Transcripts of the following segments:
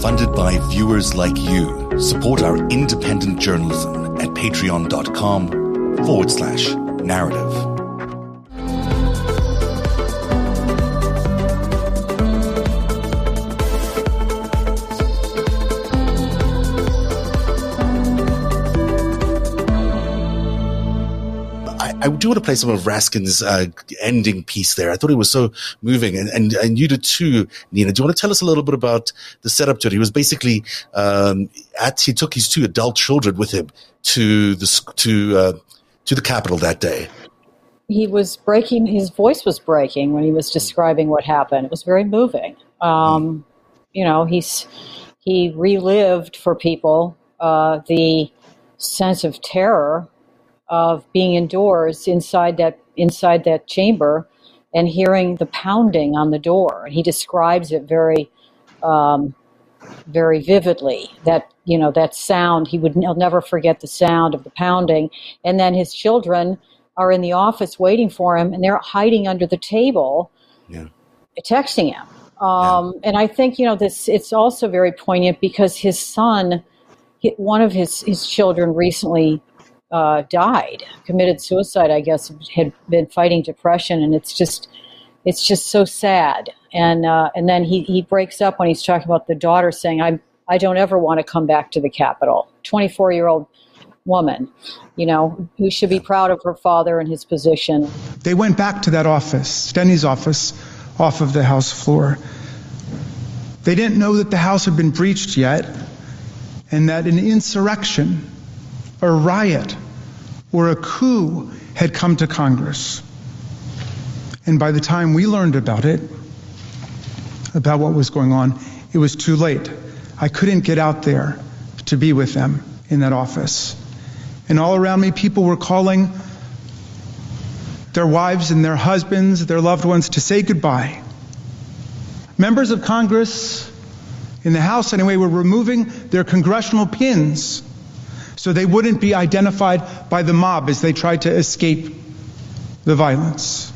funded by viewers like you. Support our independent journalism at patreon.com forward slash narrative. Want to play some of Raskin's uh, ending piece there. I thought it was so moving, and, and and you did too, Nina. Do you want to tell us a little bit about the setup to it? He was basically um, at he took his two adult children with him to the to uh, to the Capitol that day. He was breaking. His voice was breaking when he was describing what happened. It was very moving. Um, you know, he's he relived for people uh, the sense of terror of being indoors inside that inside that chamber and hearing the pounding on the door. And he describes it very, um, very vividly. That you know that sound. He would he'll never forget the sound of the pounding. And then his children are in the office waiting for him, and they're hiding under the table, yeah. texting him. Um, yeah. And I think you know this. It's also very poignant because his son, one of his his children, recently uh, died, committed suicide. I guess had been fighting depression, and it's just it's just so sad. And uh, and then he he breaks up when he's talking about the daughter saying, "I I don't ever want to come back to the Capitol." Twenty four year old woman, you know, who should be proud of her father and his position. They went back to that office, Steny's office, off of the House floor. They didn't know that the House had been breached yet, and that an insurrection a riot or a coup had come to Congress. And by the time we learned about it, about what was going on, it was too late. I couldn't get out there to be with them in that office. And all around me, people were calling their wives and their husbands, their loved ones, to say goodbye. Members of Congress, in the House anyway, were removing their congressional pins so they wouldn't be identified by the mob as they tried to escape the violence.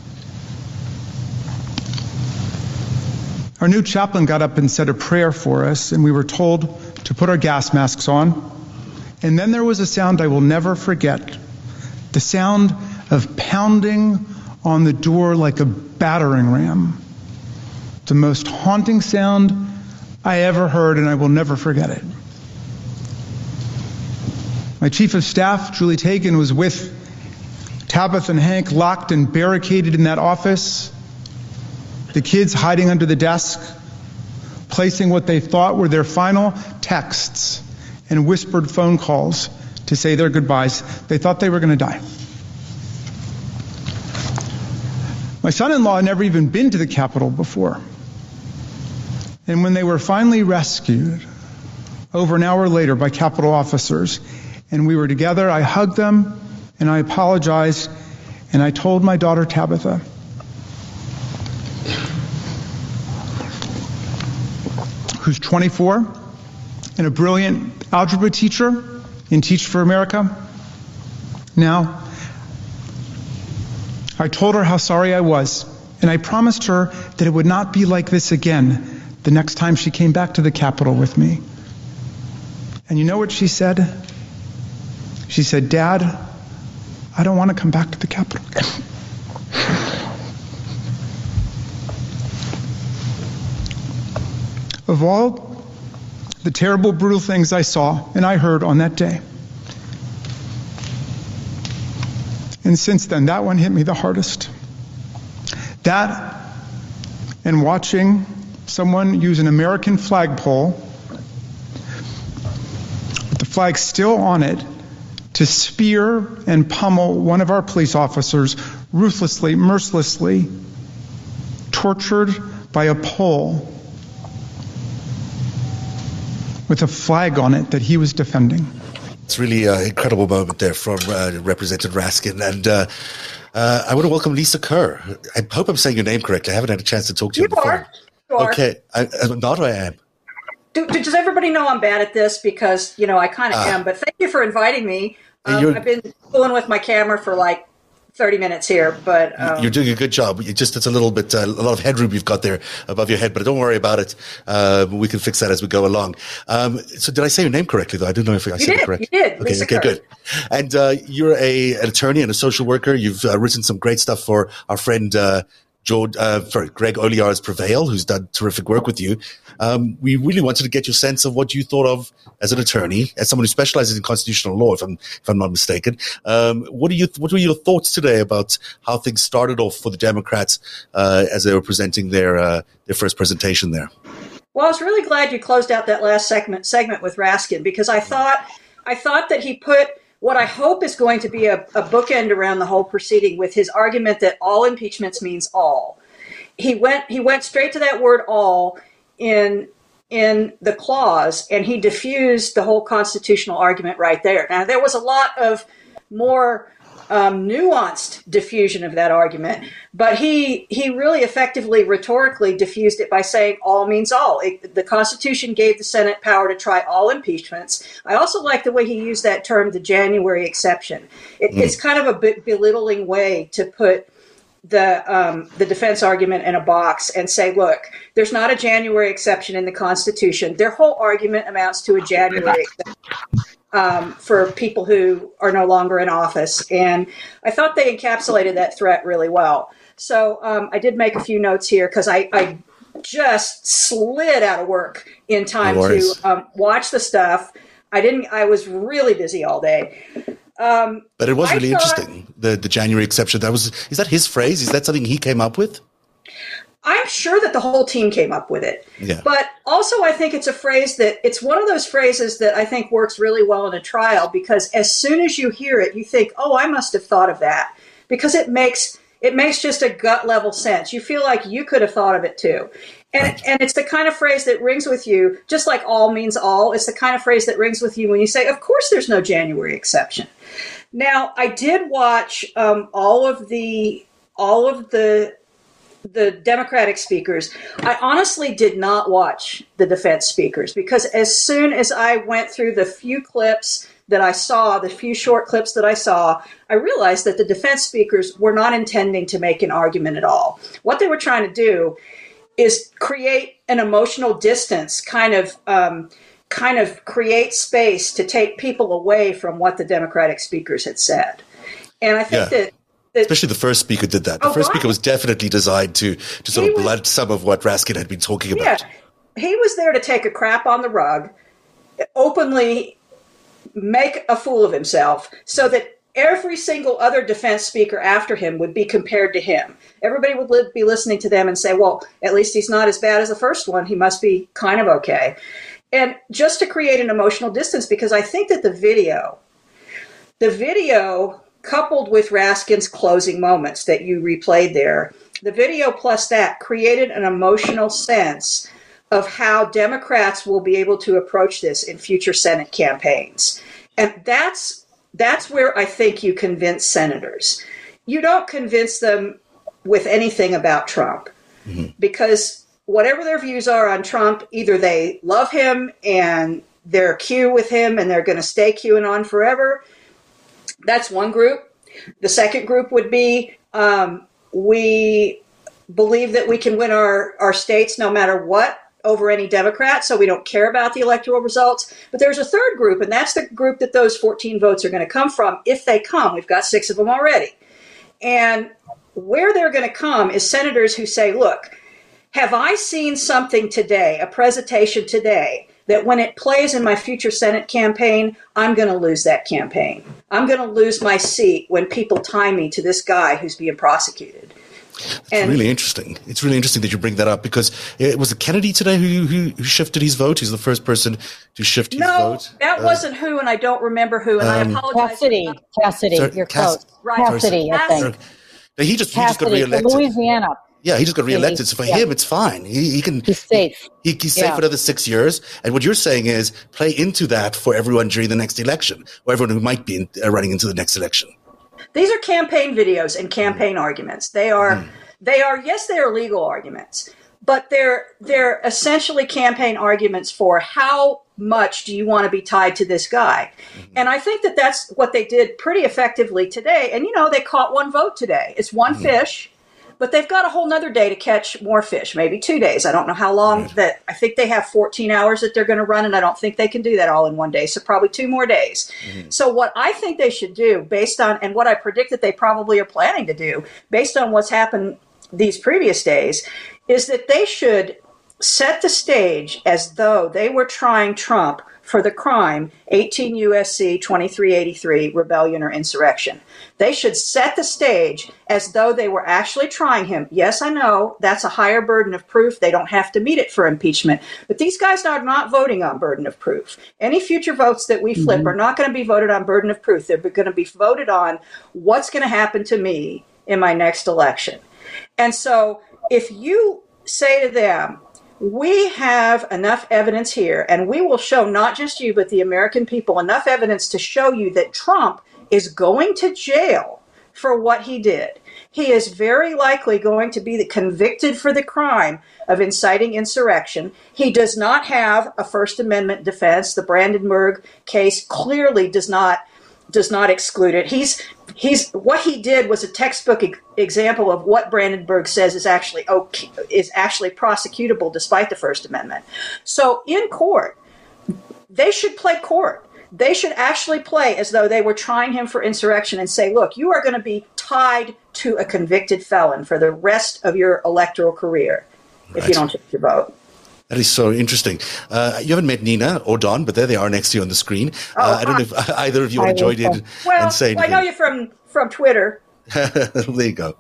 Our new chaplain got up and said a prayer for us, and we were told to put our gas masks on. And then there was a sound I will never forget the sound of pounding on the door like a battering ram. The most haunting sound I ever heard, and I will never forget it. My chief of staff, Julie Tagen, was with Tabitha and Hank locked and barricaded in that office. The kids hiding under the desk, placing what they thought were their final texts and whispered phone calls to say their goodbyes. They thought they were going to die. My son in law had never even been to the Capitol before. And when they were finally rescued, over an hour later, by Capitol officers, and we were together. I hugged them and I apologized and I told my daughter Tabitha, who's 24 and a brilliant algebra teacher in Teach for America. Now, I told her how sorry I was, and I promised her that it would not be like this again the next time she came back to the Capitol with me. And you know what she said? She said, Dad, I don't want to come back to the Capitol. of all the terrible, brutal things I saw and I heard on that day, and since then, that one hit me the hardest. That and watching someone use an American flagpole with the flag still on it to spear and pummel one of our police officers ruthlessly, mercilessly, tortured by a pole with a flag on it that he was defending. It's really an incredible moment there from uh, Representative Raskin. And uh, uh, I want to welcome Lisa Kerr. I hope I'm saying your name correctly. I haven't had a chance to talk to you, you before. Are. You are. Okay, I, I'm not I am. Do, does everybody know I'm bad at this? Because, you know, I kind of ah. am. But thank you for inviting me. Um, I've been fooling with my camera for like 30 minutes here, but um, you're doing a good job. Just it's a little bit uh, a lot of headroom you've got there above your head, but don't worry about it. Uh, we can fix that as we go along. Um, so, did I say your name correctly? Though I don't know if I said did, it correctly. You did. Okay, Lisa okay, Kerr. good. And uh, you're a an attorney and a social worker. You've uh, written some great stuff for our friend. Joe, uh, sorry, Greg Olear's Prevail, who's done terrific work with you. Um, we really wanted to get your sense of what you thought of as an attorney, as someone who specializes in constitutional law, if I'm if I'm not mistaken. Um, what are you What were your thoughts today about how things started off for the Democrats uh, as they were presenting their uh, their first presentation there? Well, I was really glad you closed out that last segment segment with Raskin because I thought I thought that he put what I hope is going to be a, a bookend around the whole proceeding with his argument that all impeachments means all. He went he went straight to that word all in in the clause and he diffused the whole constitutional argument right there. Now there was a lot of more um, nuanced diffusion of that argument, but he he really effectively rhetorically diffused it by saying all means all. It, the Constitution gave the Senate power to try all impeachments. I also like the way he used that term, the January exception. It, It's kind of a bit belittling way to put the um, the defense argument in a box and say, look, there's not a January exception in the Constitution. Their whole argument amounts to a January exception um, for people who are no longer in office. And I thought they encapsulated that threat really well. So um, I did make a few notes here because I, I just slid out of work in time No to um, watch the stuff. I didn't. I was really busy all day. Um, But it was really thought- interesting. The the January exception. That was is that his phrase? Is that something he came up with? I'm sure that the whole team came up with it. Yeah. But also, I think it's a phrase that it's one of those phrases that I think works really well in a trial because as soon as you hear it, you think, "Oh, I must have thought of that," because it makes it makes just a gut level sense. You feel like you could have thought of it too. And, and it's the kind of phrase that rings with you, just like all means all. It's the kind of phrase that rings with you when you say, Of course, there's no January exception. Now, I did watch um, all of the all of the the Democratic speakers. I honestly did not watch the defense speakers because as soon as I went through the few clips that I saw, the few short clips that I saw, I realized that the defense speakers were not intending to make an argument at all. What they were trying to do is create an emotional distance, kind of. Um, kind of create space to take people away from what the Democratic speakers had said. And I think Yeah. that, that Especially the first speaker did that. The Oh, first right. speaker was definitely designed to to sort He of was- blunt some of what Raskin had been talking about. Yeah, he was there to take a crap on the rug, openly make a fool of himself, so that every single other defense speaker after him would be compared to him. Everybody would li- be listening to them and say, "Well, at least he's not as bad as the first one. He must be kind of okay." And just to create an emotional distance, because I think that the video, the video coupled with Raskin's closing moments that you replayed there, the video plus that created an emotional sense of how Democrats will be able to approach this in future Senate campaigns. And that's that's where I think you convince senators. You don't convince them with anything about Trump mm-hmm. because whatever their views are on Trump, either they love him and they're Q with him and they're going to stay Qing on forever. That's one group. The second group would be um, we believe that we can win our, our states no matter what over any Democrat, so we don't care about the electoral results. But there's a third group, and that's the group that those 14 votes are going to come from if they come. We've got six of them already. And where they're going to come is senators who say, look, have I seen something today, a presentation today, that when it plays in my future Senate campaign, I'm going to lose that campaign? I'm going to lose my seat when people tie me to this guy who's being prosecuted. It's really interesting. It's really interesting that you bring that up because it was it Kennedy today who, who who shifted his vote. He's the first person to shift his no, vote. No, that Uh, wasn't who, and I don't remember who, and Um, I apologize. Cassidy, Cassidy, Sorry, you're Cass- close. Right. Cassidy, I Cassidy. think. he just he just got Cassidy from reelected. Louisiana. Yeah, he just got reelected. So for Yeah. him, it's fine. He, he can He's safe. He, he's safe Yeah. for another six years. And what you're saying is play into that for everyone during the next election, or everyone who might be in, uh, running into the next election. These are campaign videos and campaign arguments. They are, they are, yes, they are legal arguments, but they're they're essentially campaign arguments for how much do you want to be tied to this guy mm-hmm. and i think that that's what they did pretty effectively today and you know they caught one vote today it's one mm-hmm. fish but they've got a whole nother day to catch more fish maybe two days i don't know how long right. that i think they have 14 hours that they're going to run and i don't think they can do that all in one day so probably two more days mm-hmm. so what i think they should do based on and what i predict that they probably are planning to do based on what's happened these previous days is that they should set the stage as though they were trying Trump for the crime 18 USC 2383 rebellion or insurrection. They should set the stage as though they were actually trying him. Yes, I know that's a higher burden of proof. They don't have to meet it for impeachment. But these guys are not voting on burden of proof. Any future votes that we flip mm-hmm. are not going to be voted on burden of proof. They're going to be voted on what's going to happen to me in my next election. And so if you say to them, we have enough evidence here, and we will show not just you, but the American people enough evidence to show you that Trump is going to jail for what he did. He is very likely going to be convicted for the crime of inciting insurrection. He does not have a First Amendment defense. The Brandenburg case clearly does not does not exclude it. He's he's what he did was a textbook e- example of what Brandenburg says is actually okay, is actually prosecutable despite the First Amendment. So in court, they should play court. They should actually play as though they were trying him for insurrection and say, "Look, you are going to be tied to a convicted felon for the rest of your electoral career right. if you don't take your vote." That is so interesting. Uh, you haven't met Nina or Don, but there they are next to you on the screen. Uh, oh, uh, I don't know if either of you want to join in well, and say. Well, I know you from from Twitter. there you go.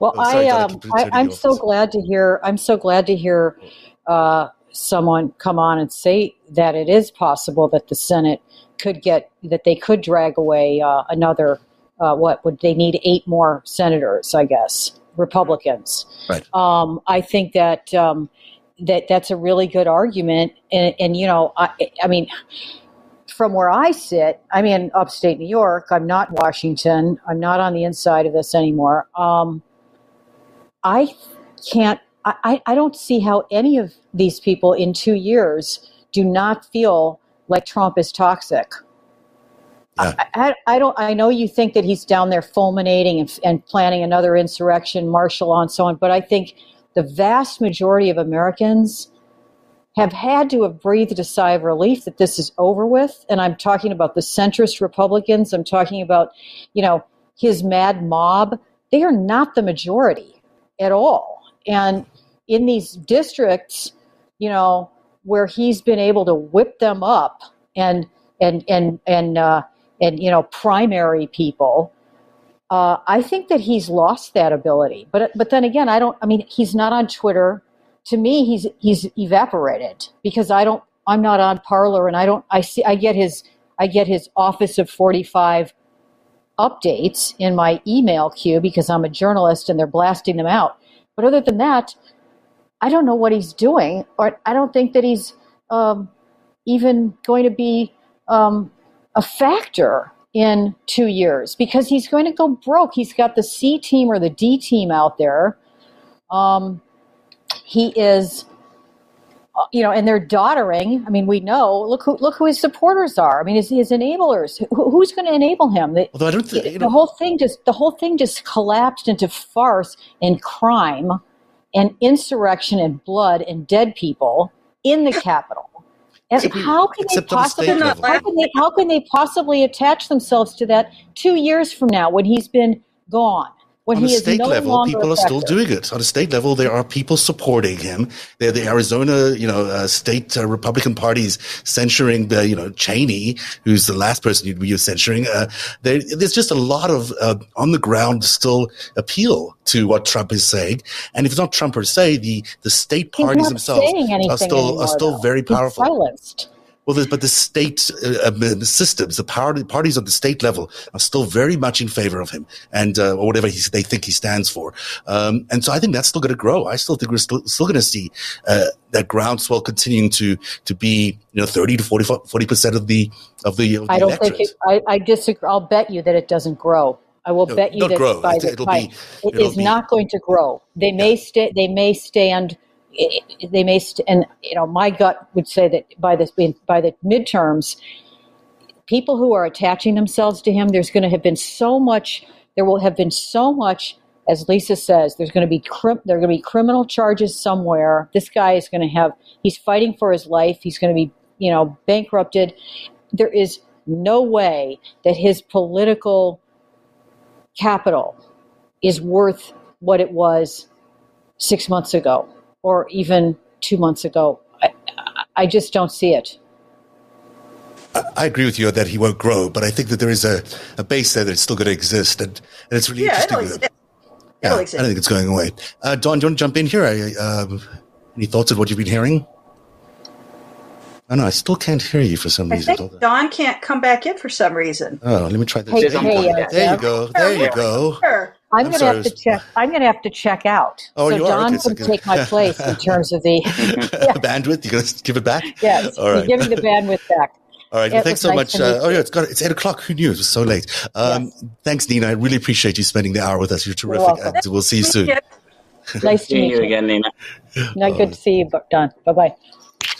Well, oh, sorry, I, um, I am so glad to hear. I'm so glad to hear uh, someone come on and say that it is possible that the Senate could get that they could drag away uh, another. Uh, what would they need? Eight more senators, I guess, Republicans. Right. Um, I think that. Um, that that's a really good argument. And, and you know, I, I mean, from where I sit, I'm in upstate New York. I'm not Washington. I'm not on the inside of this anymore. Um, I can't. I, I don't see how any of these people in two years do not feel like Trump is toxic. Yeah. I, I, I, don't. I know you think that he's down there fulminating and, and planning another insurrection, martial law, and so on. But I think the vast majority of Americans have had to have breathed a sigh of relief that this is over with. And I'm talking about the centrist Republicans. I'm talking about, you know, his mad mob. They are not the majority at all. And in these districts, you know, where he's been able to whip them up and and and and uh, and you know primary people uh, I think that he's lost that ability. But but then again, I don't. I mean, he's not on Twitter. To me, he's he's evaporated because I don't. I'm not on Parler, and I don't. I see. I get his. I get his Office of 45 updates in my email queue because I'm a journalist, and they're blasting them out. But other than that, I don't know what he's doing, or I don't think that he's um, even going to be um, a factor in two years because he's going to go broke. He's got the C team or the D team out there. Um, he is, uh, you know, and they're doddering. I mean, we know. Look who look who his supporters are. I mean, his, his enablers. Who, who's going to enable him? The, Although I don't think, the know. whole thing just the whole thing just collapsed into farce and crime and insurrection and blood and dead people in the Capitol. And how can they possibly not, how can they, how can they possibly attach themselves to that two years from now when he's been gone? On a state no level, people effective. are still doing it. On a state level, there are people supporting him. There, the Arizona, you know, uh, state uh, Republican parties censuring, uh, you know, Cheney, who's the last person you'd be censuring. Uh, there, there's just a lot of uh, on the ground still appeal to what Trump is saying. And if it's not Trump per se, the the state parties themselves are still anymore, are still though. very powerful. He's silenced. Well, but the state uh, the systems, the power, parties at the state level are still very much in favor of him and uh, or whatever they think he stands for. Um, and so I think that's still going to grow. I still think we're still, still going to see uh, that groundswell continuing to to be you know thirty to 40 percent of the of the. Of the I don't electorate. think it, I, I disagree. I'll bet you that it doesn't grow. I will No, bet you that grow. by It- the it'll time be- it it'll is be- not going to grow. They may stay. They may stand it, they may, st- and you know, my gut would say that by this by the midterms, people who are attaching themselves to him, there's going to have been so much. There will have been so much, as Lisa says. There's going to be crim- there are going to be criminal charges somewhere. This guy is going to have. He's fighting for his life. He's going to be, you know, bankrupted. There is no way that his political capital is worth what it was six months ago or even two months ago. I, I just don't see it. I agree with you that he won't grow, but I think that there is a, a base there that's still going to exist, and, and it's really yeah, interesting. It'll exist. yeah, It'll I exist. don't think it's going away. Uh, Don, do you want to jump in here? I, um, any thoughts of what you've been hearing? Oh no, I still can't hear you for some I reason. think Don can't come back in for some reason. Oh, let me try this. Hey, there hey, you go. There you go. There you go. Sure. I'm, I'm going to have to check. I'm going to have to check out. Oh, so you are? Don Okay, can good. take my place in terms of the Bandwidth, you're going to give it back? yes. All right. Give me the bandwidth back. All right. It Well, thanks so nice much. Uh, oh, yeah, it's got it's eight o'clock. Who knew? It was so late. Um, Thanks, Nina. I really appreciate you spending the hour with us. You're terrific. welcome. and we'll see you soon. Nice to Seeing meet you you. again, Nina. No, good to see you, Don. Bye bye.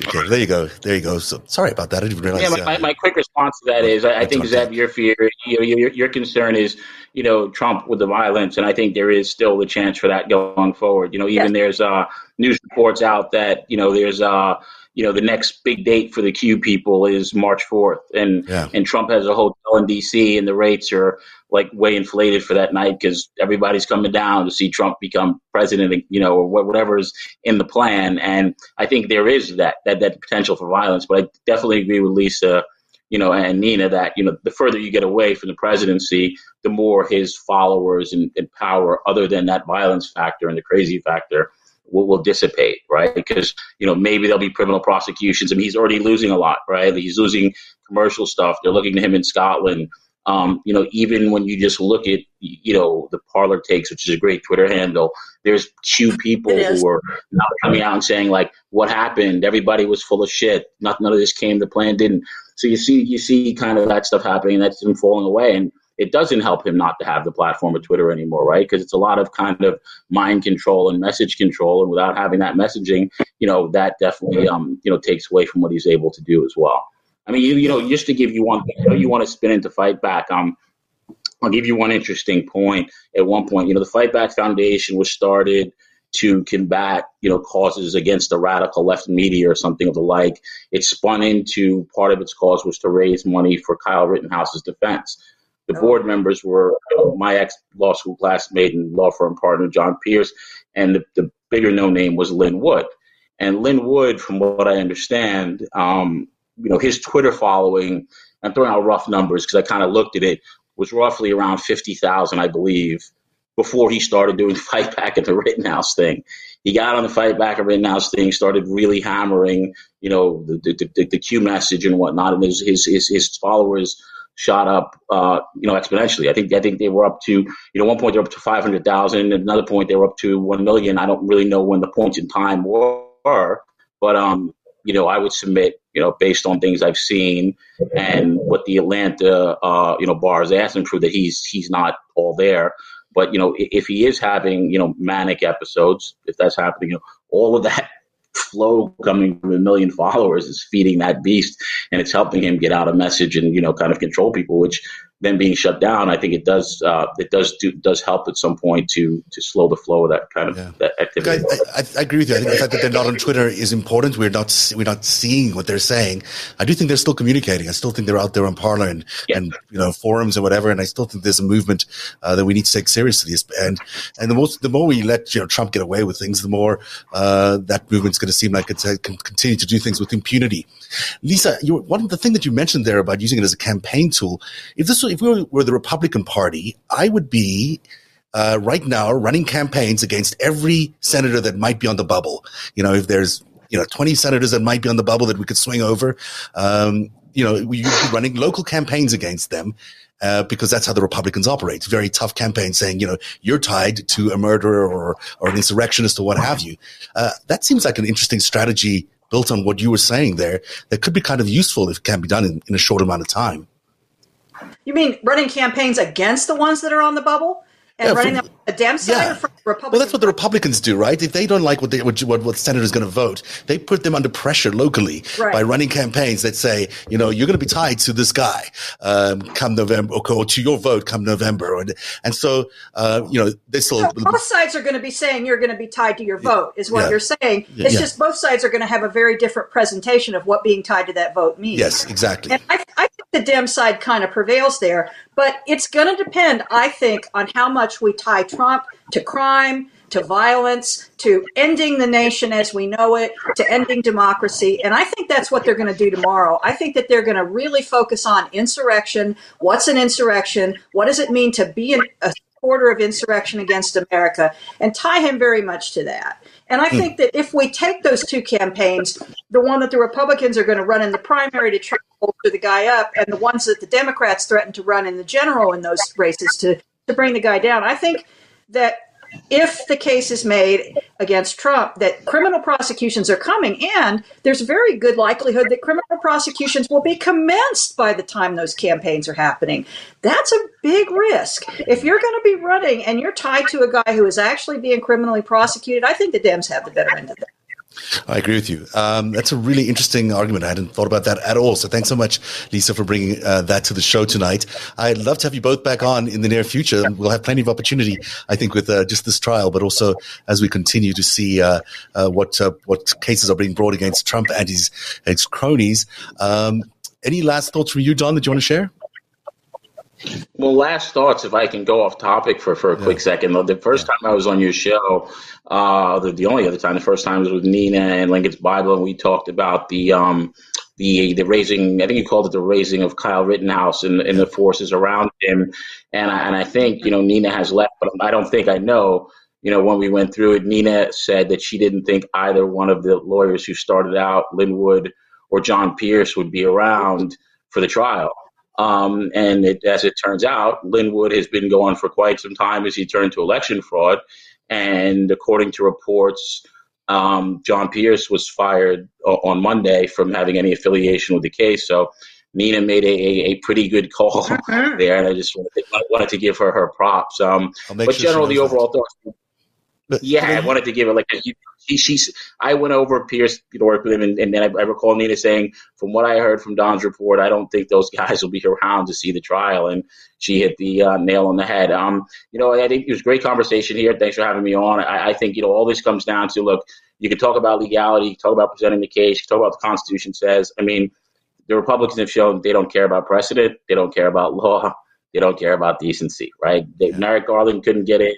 Okay, there you go. There you go. So sorry about that. I didn't realize. Yeah, my, uh, my, my quick response to that is I, I think That's Zeb, your fear, you know, your, your concern is, you know, Trump with the violence, and I think there is still the chance for that going forward. You know, even there's uh, news reports out that you know there's uh, you know the next big date for the Q people is March 4th, and Yeah. and Trump has a hotel in D.C. and the rates are like way inflated for that night because everybody's coming down to see Trump become president, you know, or wha- whatever is in the plan. And I think there is that that that potential for violence. But I definitely agree with Lisa, you know, and Nina that you know the further you get away from the presidency, the more his followers and, and power, other than that violence factor and the crazy factor. Will, will dissipate, right? Because you know maybe there'll be criminal prosecutions. I mean, he's already losing a lot, right? He's losing commercial stuff. They're looking to him in Scotland. Um, you know, even when you just look at, you know, the Parler Takes, which is a great Twitter handle, there's two people who are now coming out and saying like, "What happened? Everybody was full of shit. Not none of this came. The plan didn't." So you see, you see, kind of that stuff happening. and That's him falling away, and it doesn't help him not to have the platform of Twitter anymore, right? Because it's a lot of kind of mind control and message control, and without having that messaging, you know, that definitely, um, you know, takes away from what he's able to do as well. I mean, you, you know, just to give you one, you know, you want to spin into fight back. Um, I'll give you one interesting point. At one point, you know, the Fight Back Foundation was started to combat, you know, causes against the radical left media or something of the like. It spun into part of its cause was to raise money for Kyle Rittenhouse's defense. The board members were know, my ex law school classmate and law firm partner John Pierce, and the, the bigger known name was Lin Wood. And Lin Wood, from what I understand, um, you know, his Twitter following, I'm throwing out rough numbers because I kind of looked at it, was roughly around 50,000, I believe, before he started doing Fight Back at the Rittenhouse thing. He got on the Fight Back at Rittenhouse thing, started really hammering, you know, the, the, the, the Q message and whatnot, and his, his, his, his followers shot up, uh, you know, exponentially. I think I think they were up to, you know, one point they're up to 500,000, another point they were up to 1 million. I don't really know when the points in time were, but, um, you know, I would submit, you know, based on things I've seen and what the Atlanta, uh, you know, bar is asking for, that he's he's not all there. But you know, if he is having, you know, manic episodes, if that's happening, you know, all of that flow coming from a million followers is feeding that beast, and it's helping him get out a message and you know, kind of control people. Which then being shut down, I think it does uh, it does do does help at some point to to slow the flow of that kind of Yeah. that activity. I, I agree with you. I think the fact that they're not on Twitter is important. We're not we're not seeing what they're saying. I do think they're still communicating. I still think they're out there on Parler and, Yeah. and you know forums and whatever. And I still think there's a movement uh, that we need to take seriously. And and the most the more we let you know Trump get away with things, the more uh, that movement's going to seem like it's uh, can continue to do things with impunity. Lisa, you, one the thing that you mentioned there about using it as a campaign tool. If this were- if we were, the Republican Party, I would be uh, right now running campaigns against every senator that might be on the bubble. You know, if there's you know 20 senators that might be on the bubble that we could swing over, um, you know, we- you'd be running local campaigns against them. Uh, because that's how the Republicans operate. Very tough campaign saying, you know, you're tied to a murderer or, or an insurrectionist or what have you. Uh, that seems like an interesting strategy built on what you were saying there that could be kind of useful if it can be done in, in a short amount of time. You mean running campaigns against the ones that are on the bubble? And yeah, running them on the Dem side yeah. or from the Republican? Well, that's what the Republicans do, right? If they don't like what they, what, what, what senator is going to vote, they put them under pressure locally right. by running campaigns that say, you know, you're going to be tied to this guy um, come November, or, or, to your vote come November, and and so uh, you know, they still so both sides are going to be saying you're going to be tied to your vote, is what yeah. you're saying. It's just both sides are going to have a very different presentation of what being tied to that vote means. Yes, exactly. And I, I think the Dem side kind of prevails there, but it's going to depend, I think, on how much we tie Trump to crime, to violence, to ending the nation as we know it, to ending democracy. And I think that's what they're going to do tomorrow. I think that they're going to really focus on insurrection. What's an insurrection? What does it mean to be an, a supporter of insurrection against America? And tie him very much to that. And I hmm. think that if we take those two campaigns, the one that the Republicans are going to run in the primary to try to bolster the guy up, and the ones that the Democrats threaten to run in the general in those races to, to bring the guy down, I think that if the case is made against Trump that criminal prosecutions are coming, and there's very good likelihood that criminal prosecutions will be commenced by the time those campaigns are happening. That's a big risk. If you're going to be running and you're tied to a guy who is actually being criminally prosecuted, I think the Dems have the better end of that. I agree with you. Um, that's a really interesting argument. I hadn't thought about that at all. So thanks so much, Lisa, for bringing uh, that to the show tonight. I'd love to have you both back on in the near future. We'll have plenty of opportunity, I think, with uh, just this trial, but also as we continue to see uh, uh what uh, what cases are being brought against Trump and his, his cronies. Um, any last thoughts from you, Don, that you want to share? Well, last thoughts, if I can go off topic for, for a yeah. quick second. The first time I was on your show, uh, the, the only other time, the first time was with Nina and Lincoln's Bible, and we talked about the um, the the raising. I think you called it the raising of Kyle Rittenhouse and, and the forces around him. And I, and I think you know Nina has left, but I don't think I know. You know, when we went through it, Nina said that she didn't think either one of the lawyers who started out, Lin Wood or John Pierce, would be around for the trial. Um, and it, as it turns out, Lin Wood has been going for quite some time as he turned to election fraud. And according to reports, um, John Pierce was fired on Monday from having any affiliation with the case. So Nina made a, a, a pretty good call there, and I just wanted to, wanted to give her her props. Um, but sure general, the overall thoughts. Yeah, I wanted to give it like a, she, she's. I went over Pierce to work with him, and, and then I, I, recall Nina saying, from what I heard from Don's report, I don't think those guys will be around to see the trial, and she hit the uh, nail on the head. Um, you know, I think it was a great conversation here. Thanks for having me on. I, I think you know all this comes down to look. You can talk about legality, talk about presenting the case, talk about what the Constitution says. I mean, the Republicans have shown they don't care about precedent, they don't care about law they don't care about decency, right? They, Merrick Garland couldn't get in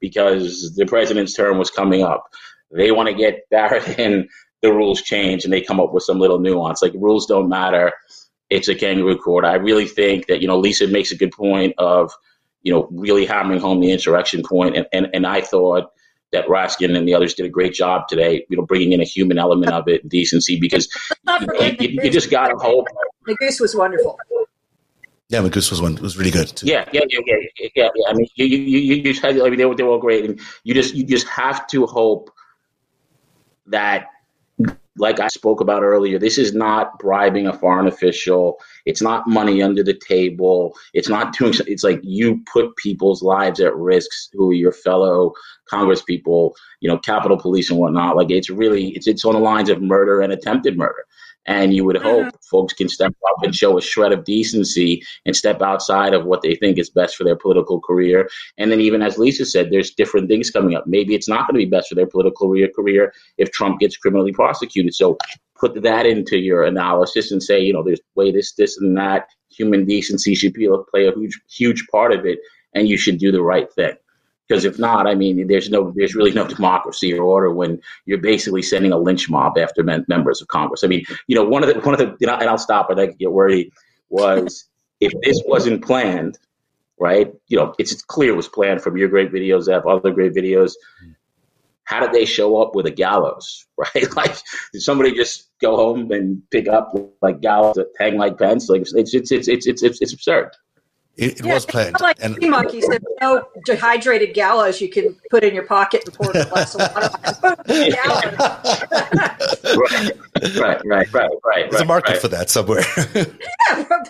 because the president's term was coming up. They want to get Barrett in, the rules change, and they come up with some little nuance. Like rules don't matter. It's a kangaroo court. I really think that you know Lisa makes a good point of you know really hammering home the insurrection point, and and, and I thought that Raskin and the others did a great job today, you know, bringing in a human element of it, decency, because you, you, you, just got to hope. The goose was wonderful. Yeah, Neguse was one was really good. Too. Yeah, yeah, yeah, yeah, yeah, yeah. I mean, you, you, you, you just had. I mean, they were they were all great, and you just you just have to hope that, like I spoke about earlier, this is not bribing a foreign official. It's not money under the table. It's not doing. It's like you put people's lives at risk, who are your fellow Congress people, you know, Capitol Police and whatnot. Like it's really it's it's on the lines of murder and attempted murder. And you would hope mm-hmm. folks can step up and show a shred of decency and step outside of what they think is best for their political career. And then, even as Lisa said, there's different things coming up. Maybe it's not going to be best for their political career, career if Trump gets criminally prosecuted. So put that into your analysis and say, you know, there's way this, this, and that. Human decency should be, play a huge, huge part of it, and you should do the right thing. Because if not, I mean, there's no, there's really no democracy or order when you're basically sending a lynch mob after men, members of Congress. I mean, you know, one of the, one of the, you know, and I'll stop, but I get worried. Was if this wasn't planned, right? You know, it's, it's clear it was planned from your great videos, Zeb, other great videos. How did they show up with a gallows, right? like, did somebody just go home and pick up like gallows that hang like pens? Like, it's it's it's it's, it's, it's absurd. It, it yeah, was planned. Like and monkeys, there's no dehydrated gallows you can put in your pocket and pour a glass of water. right, right, right, right, right. There's a market right. for that somewhere. yeah,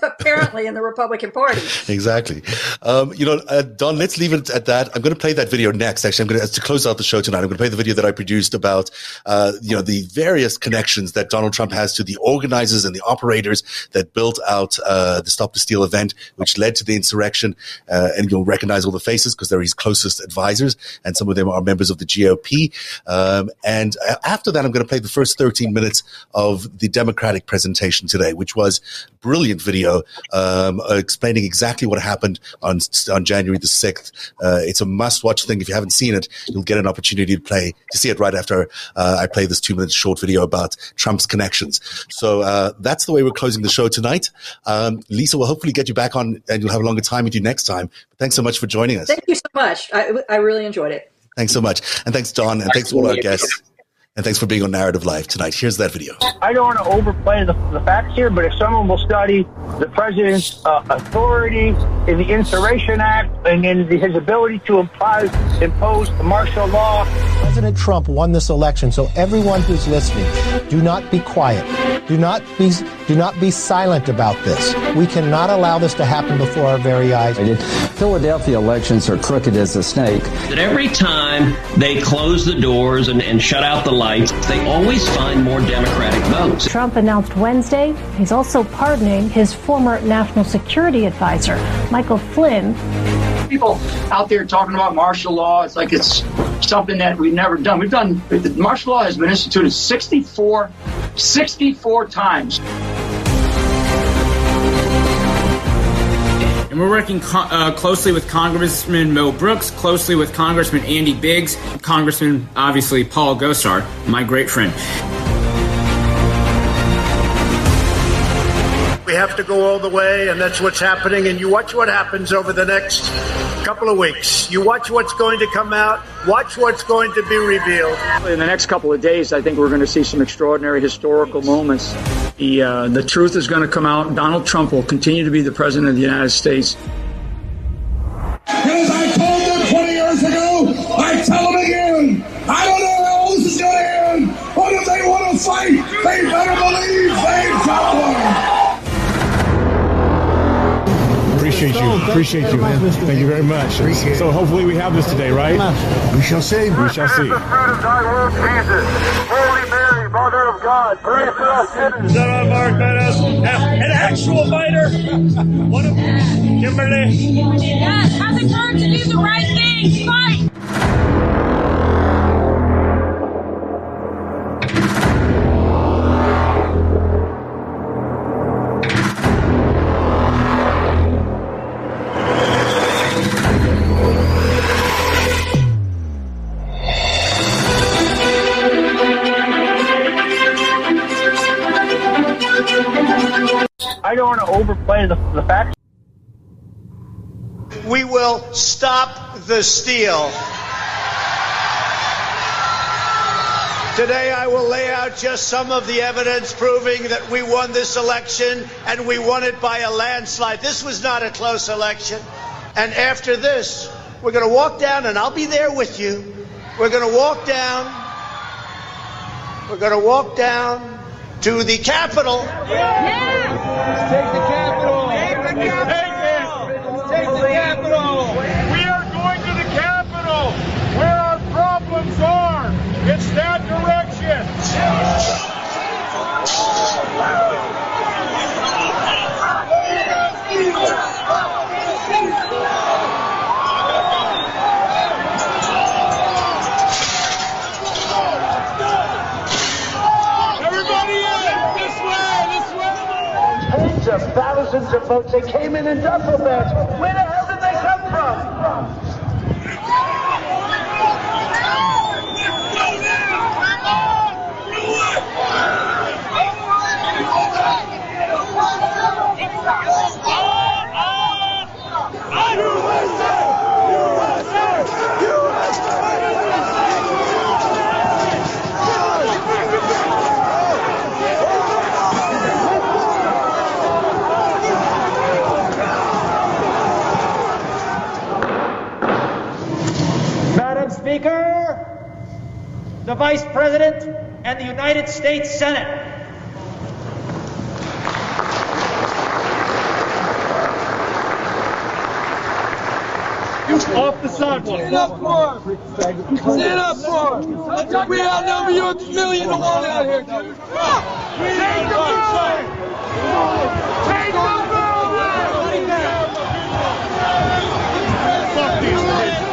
apparently in the Republican Party. Exactly. Um, you know, uh, Don, let's leave it at that. I'm going to play that video next. Actually, I'm going to, to close out the show tonight. I'm going to play the video that I produced about, uh, you know, the various connections that Donald Trump has to the organizers and the operators that built out uh, the Stop the Steal event, which led to the insurrection. Uh, and you'll recognize all the faces because they're his closest advisors, and some of them are members of the GOP. Um, and uh, after that, I'm going to play the first 13 minutes of the Democratic presentation today, which was brilliant video um, explaining exactly what happened on on January the sixth. Uh, it's a must watch thing. If you haven't seen it, you'll get an opportunity to play to see it right after uh, I play this two minute short video about Trump's connections. So uh, that's the way we're closing the show tonight. Um, Lisa will hopefully get you back on, and you'll have a longer time with you next time. But thanks so much for joining us. Thank you so much. I, I really enjoyed it. Thanks so much, and thanks Don, and thanks to all our guests. And thanks for being on Narrative Live tonight. Here's that video. I don't want to overplay the, the facts here, but if someone will study the president's uh, authority in the Insurrection Act and in the, his ability to impose, impose martial law. President Trump won this election, so everyone who's listening, do not be quiet. Do not be do not be silent about this. We cannot allow this to happen before our very eyes. Philadelphia elections are crooked as a snake. That every time they close the doors and, and shut out the lights, they always find more Democratic votes. Trump announced Wednesday he's also pardoning his former national security advisor, Michael Flynn. People out there talking about martial law, it's like it's something that we've never done. We've done, martial law has been instituted 64, 64 times. And we're working co- uh, closely with Congressman Mo Brooks, closely with Congressman Andy Biggs, Congressman, obviously, Paul Gosar, my great friend. We have to go all the way, and that's what's happening. And you watch what happens over the next couple of weeks. You watch what's going to come out, watch what's going to be revealed. In the next couple of days, I think we're going to see some extraordinary historical moments. The, uh, the truth is going to come out. Donald Trump will continue to be the president of the United States. As I told them 20 years ago, I tell them again. I don't know how this is going to end, but if they want to fight, they better believe they've got one. Appreciate you. Appreciate you. Thank you very much. So hopefully we have this today, right? We shall see. We shall see. Holy Mother of God, pray for us sinners. Sarah Mark Meadows, an actual fighter. One of Kimberly. Yes, have the courage to do the right thing. Fight. The steal. Today, I will lay out just some of the evidence proving that we won this election and we won it by a landslide. This was not a close election. And after this, we're going to walk down, and I'll be there with you. We're going to walk down. We're going to walk down to the Capitol. Let's take the Capitol. Take the Capitol. Take the Capitol. We are going to the Capitol, where our problems are. It's that direction. Everybody in! This way! This way! Tens of thousands of votes. They came in in duffel States Senate. off the sidewalk. Stand up for him. Stand up for him. We outnumber you a million to one out here, dude. Take the vote. Take the vote. Fuck these people.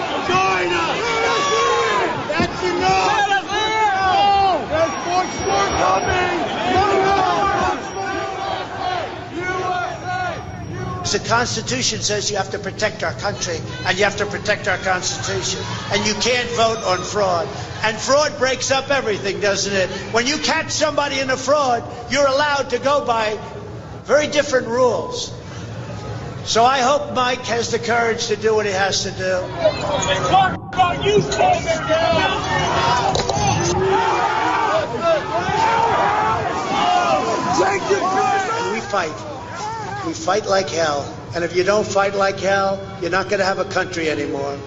The Constitution says you have to protect our country and you have to protect our Constitution. And you can't vote on fraud. And fraud breaks up everything, doesn't it? When you catch somebody in a fraud, you're allowed to go by very different rules. So I hope Mike has the courage to do what he has to do. Talk about you, And we fight. We fight like hell. And if you don't fight like hell, you're not going to have a country anymore.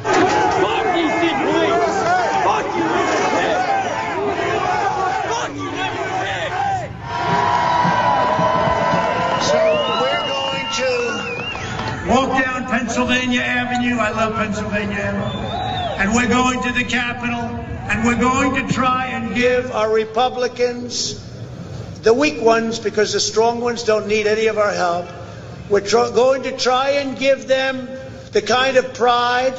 So we're going to walk down Pennsylvania Avenue. I love Pennsylvania Avenue. And we're going to the Capitol. And we're going to try and give our Republicans, the weak ones, because the strong ones don't need any of our help. We're tr- going to try and give them the kind of pride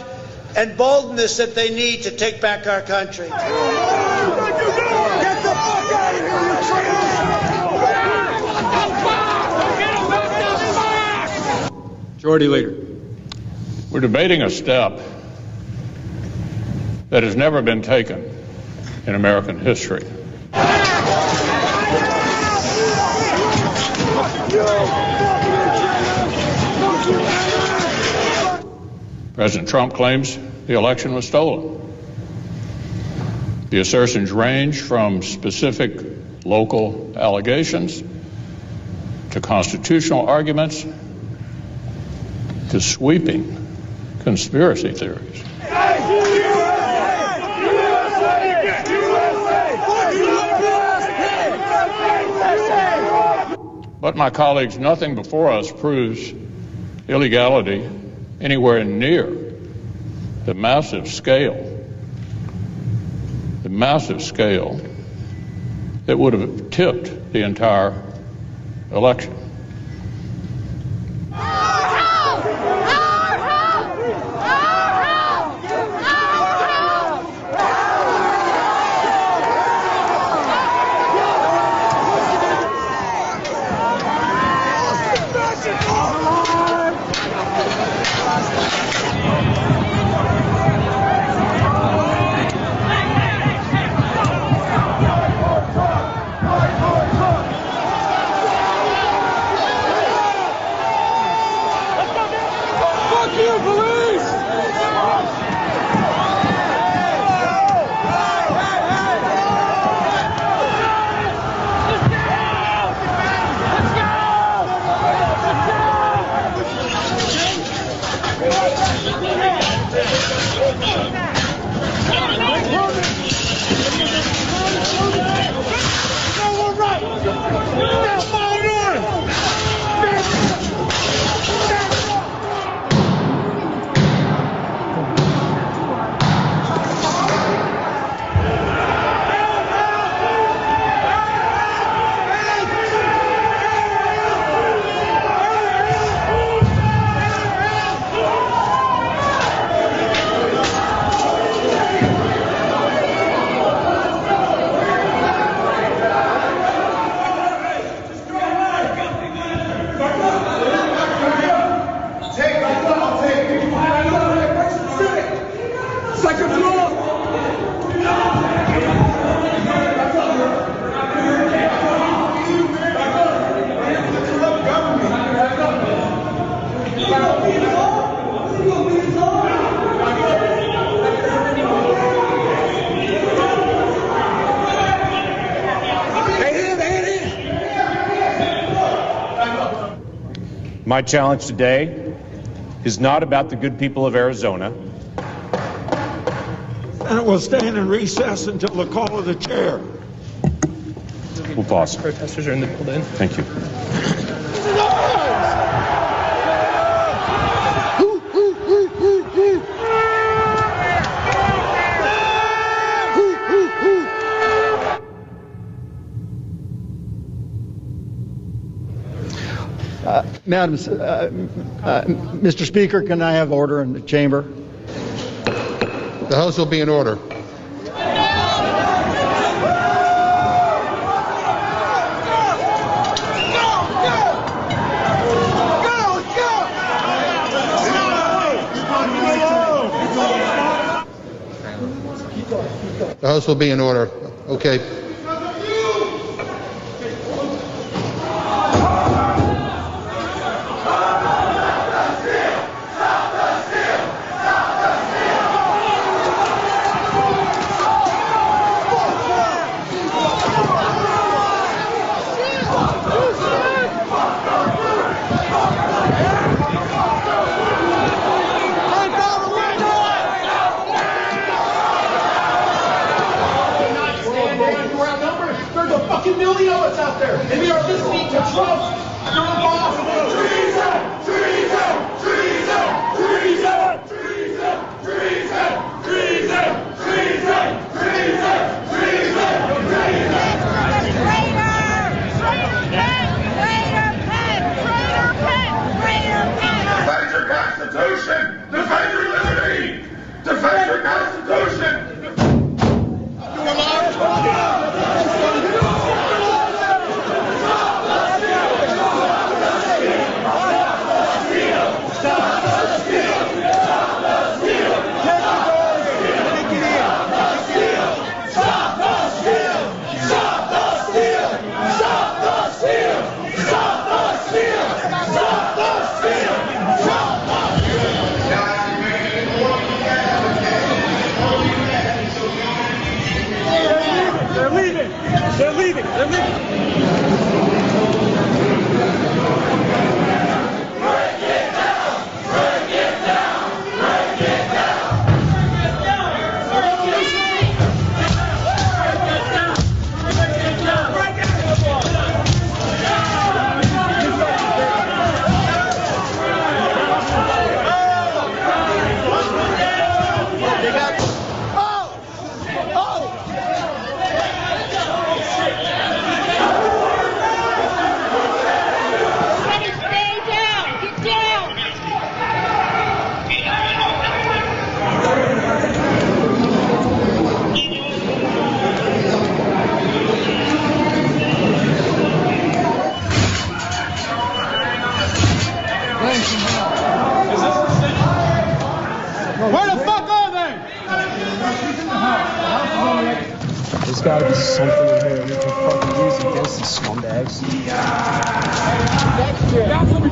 and boldness that they need to take back our country. Majority Leader. We're debating a step that has never been taken in American history. President Trump claims the election was stolen. The assertions range from specific local allegations to constitutional arguments to sweeping conspiracy theories. But, my colleagues, nothing before us proves illegality anywhere near the massive scale, the massive scale that would have tipped the entire election. My challenge today is not about the good people of Arizona. And it will stand in recess until the call of the chair. We'll pause. Protesters are in the building. Thank you. Madam, uh, uh, Mr. Speaker, can I have order in the chamber? The House will be in order. The House will be in order. Okay.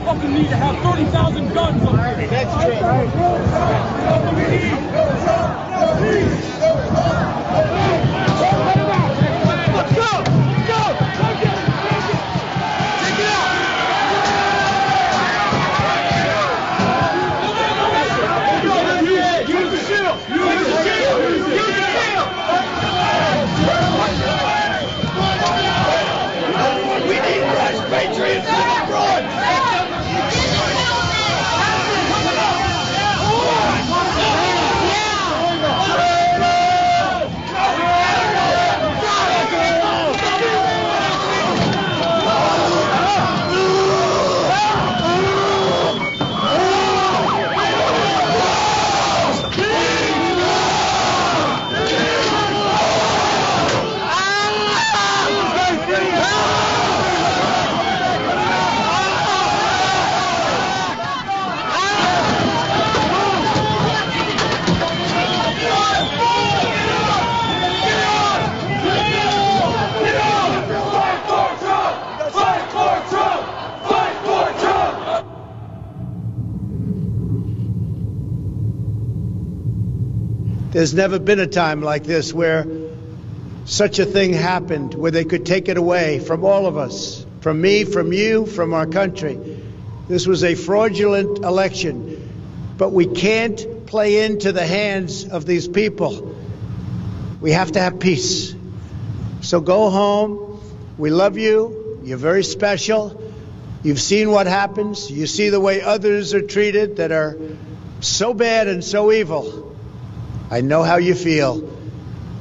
Fucking need to have 30,000 guns up here. Next There's never been a time like this where such a thing happened, where they could take it away from all of us, from me, from you, from our country. This was a fraudulent election, but we can't play into the hands of these people. We have to have peace. So go home. We love you. You're very special. You've seen what happens. You see the way others are treated that are so bad and so evil. I know how you feel.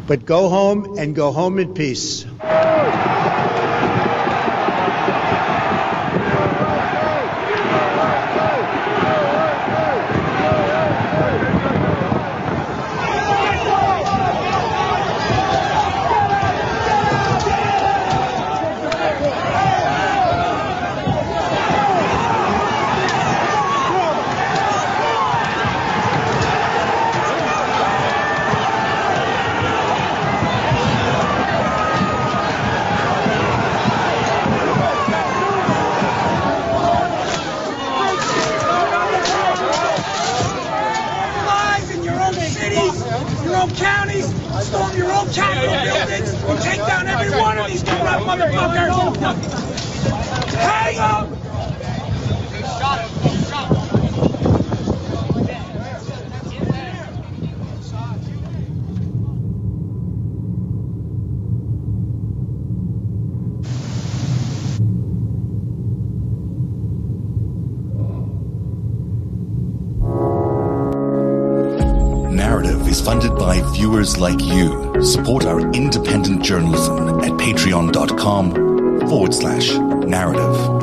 But go home and go home in peace. Like you. Support our independent journalism at patreon.com forward slash narrative.